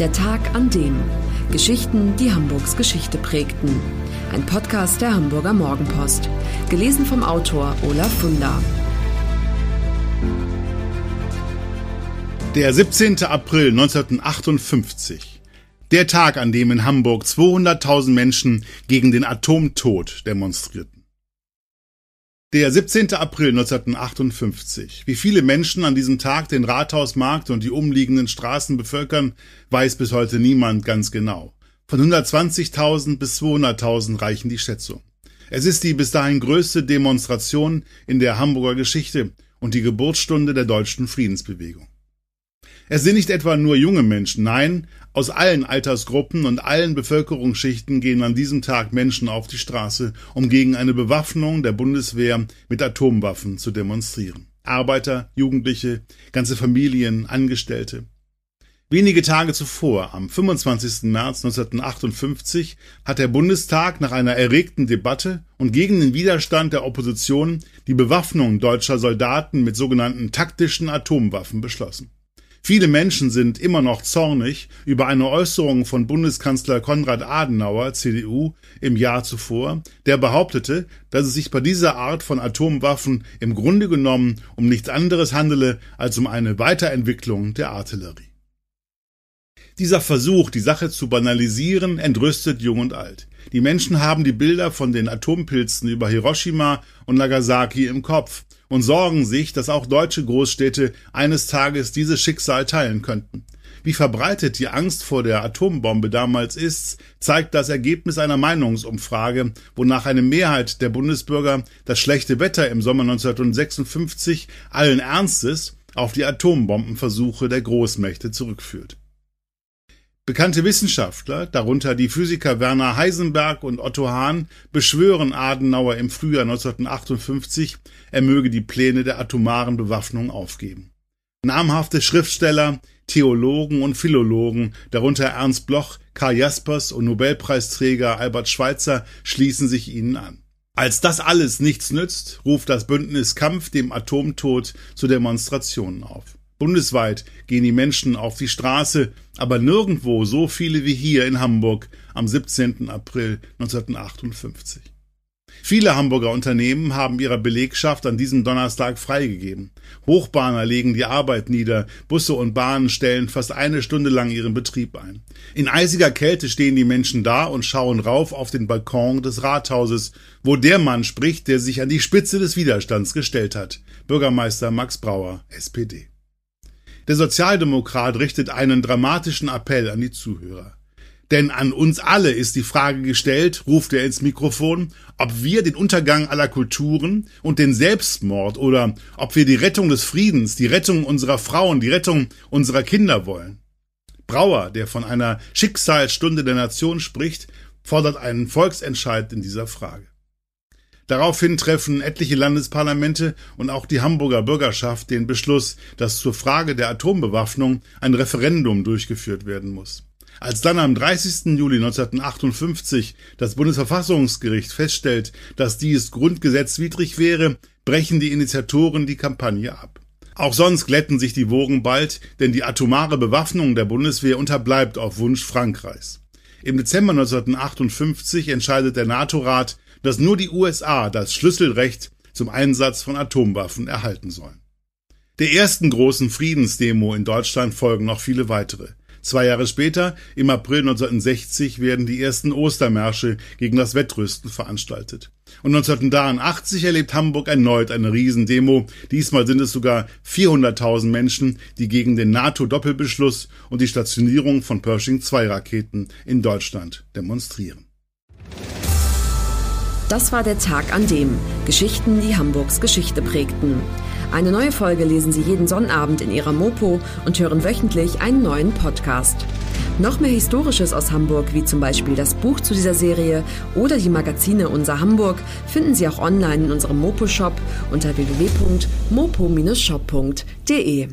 Der Tag an dem. Geschichten, die Hamburgs Geschichte prägten. Ein Podcast der Hamburger Morgenpost. Gelesen vom Autor Olaf Funder. Der 17. April 1958. Der Tag, an dem in Hamburg 200.000 Menschen gegen den Atomtod demonstrierten. Der 17. April 1958. Wie viele Menschen an diesem Tag den Rathausmarkt und die umliegenden Straßen bevölkern, weiß bis heute niemand ganz genau. Von 120.000 bis 200.000 reichen die Schätzungen. Es ist die bis dahin größte Demonstration in der Hamburger Geschichte und die Geburtsstunde der deutschen Friedensbewegung. Es sind nicht etwa nur junge Menschen, nein, aus allen Altersgruppen und allen Bevölkerungsschichten gehen an diesem Tag Menschen auf die Straße, um gegen eine Bewaffnung der Bundeswehr mit Atomwaffen zu demonstrieren. Arbeiter, Jugendliche, ganze Familien, Angestellte. Wenige Tage zuvor, am 25. März 1958, hat der Bundestag nach einer erregten Debatte und gegen den Widerstand der Opposition die Bewaffnung deutscher Soldaten mit sogenannten taktischen Atomwaffen beschlossen. Viele Menschen sind immer noch zornig über eine Äußerung von Bundeskanzler Konrad Adenauer, CDU, im Jahr zuvor, der behauptete, dass es sich bei dieser Art von Atomwaffen im Grunde genommen um nichts anderes handele als um eine Weiterentwicklung der Artillerie. Dieser Versuch, die Sache zu banalisieren, entrüstet jung und alt. Die Menschen haben die Bilder von den Atompilzen über Hiroshima und Nagasaki im Kopf und sorgen sich, dass auch deutsche Großstädte eines Tages dieses Schicksal teilen könnten. Wie verbreitet die Angst vor der Atombombe damals ist, zeigt das Ergebnis einer Meinungsumfrage, wonach eine Mehrheit der Bundesbürger das schlechte Wetter im Sommer 1956 allen Ernstes auf die Atombombenversuche der Großmächte zurückführt. Bekannte Wissenschaftler, darunter die Physiker Werner Heisenberg und Otto Hahn, beschwören Adenauer im Frühjahr 1958, er möge die Pläne der atomaren Bewaffnung aufgeben. Namhafte Schriftsteller, Theologen und Philologen, darunter Ernst Bloch, Karl Jaspers und Nobelpreisträger Albert Schweitzer, schließen sich ihnen an. Als das alles nichts nützt, ruft das Bündnis Kampf dem Atomtod zu Demonstrationen auf. Bundesweit gehen die Menschen auf die Straße, aber nirgendwo so viele wie hier in Hamburg am 17. April 1958. Viele Hamburger Unternehmen haben ihrer Belegschaft an diesem Donnerstag freigegeben. Hochbahner legen die Arbeit nieder, Busse und Bahnen stellen fast eine Stunde lang ihren Betrieb ein. In eisiger Kälte stehen die Menschen da und schauen rauf auf den Balkon des Rathauses, wo der Mann spricht, der sich an die Spitze des Widerstands gestellt hat. Bürgermeister Max Brauer, SPD. Der Sozialdemokrat richtet einen dramatischen Appell an die Zuhörer. Denn an uns alle ist die Frage gestellt, ruft er ins Mikrofon, ob wir den Untergang aller Kulturen und den Selbstmord oder ob wir die Rettung des Friedens, die Rettung unserer Frauen, die Rettung unserer Kinder wollen. Brauer, der von einer Schicksalsstunde der Nation spricht, fordert einen Volksentscheid in dieser Frage. Daraufhin treffen etliche Landesparlamente und auch die Hamburger Bürgerschaft den Beschluss, dass zur Frage der Atombewaffnung ein Referendum durchgeführt werden muss. Als dann am 30. Juli 1958 das Bundesverfassungsgericht feststellt, dass dies grundgesetzwidrig wäre, brechen die Initiatoren die Kampagne ab. Auch sonst glätten sich die Wogen bald, denn die atomare Bewaffnung der Bundeswehr unterbleibt auf Wunsch Frankreichs. Im Dezember 1958 entscheidet der NATO-Rat, dass nur die USA das Schlüsselrecht zum Einsatz von Atomwaffen erhalten sollen. Der ersten großen Friedensdemo in Deutschland folgen noch viele weitere. Zwei Jahre später, im April 1960, werden die ersten Ostermärsche gegen das Wettrüsten veranstaltet. Und 1983 erlebt Hamburg erneut eine Riesendemo. Diesmal sind es sogar 400.000 Menschen, die gegen den NATO-Doppelbeschluss und die Stationierung von Pershing-2-Raketen in Deutschland demonstrieren. Das war der Tag an dem Geschichten, die Hamburgs Geschichte prägten. Eine neue Folge lesen Sie jeden Sonnabend in Ihrer Mopo und hören wöchentlich einen neuen Podcast. Noch mehr Historisches aus Hamburg, wie zum Beispiel das Buch zu dieser Serie oder die Magazine Unser Hamburg, finden Sie auch online in unserem Mopo-Shop unter www.mopo-shop.de.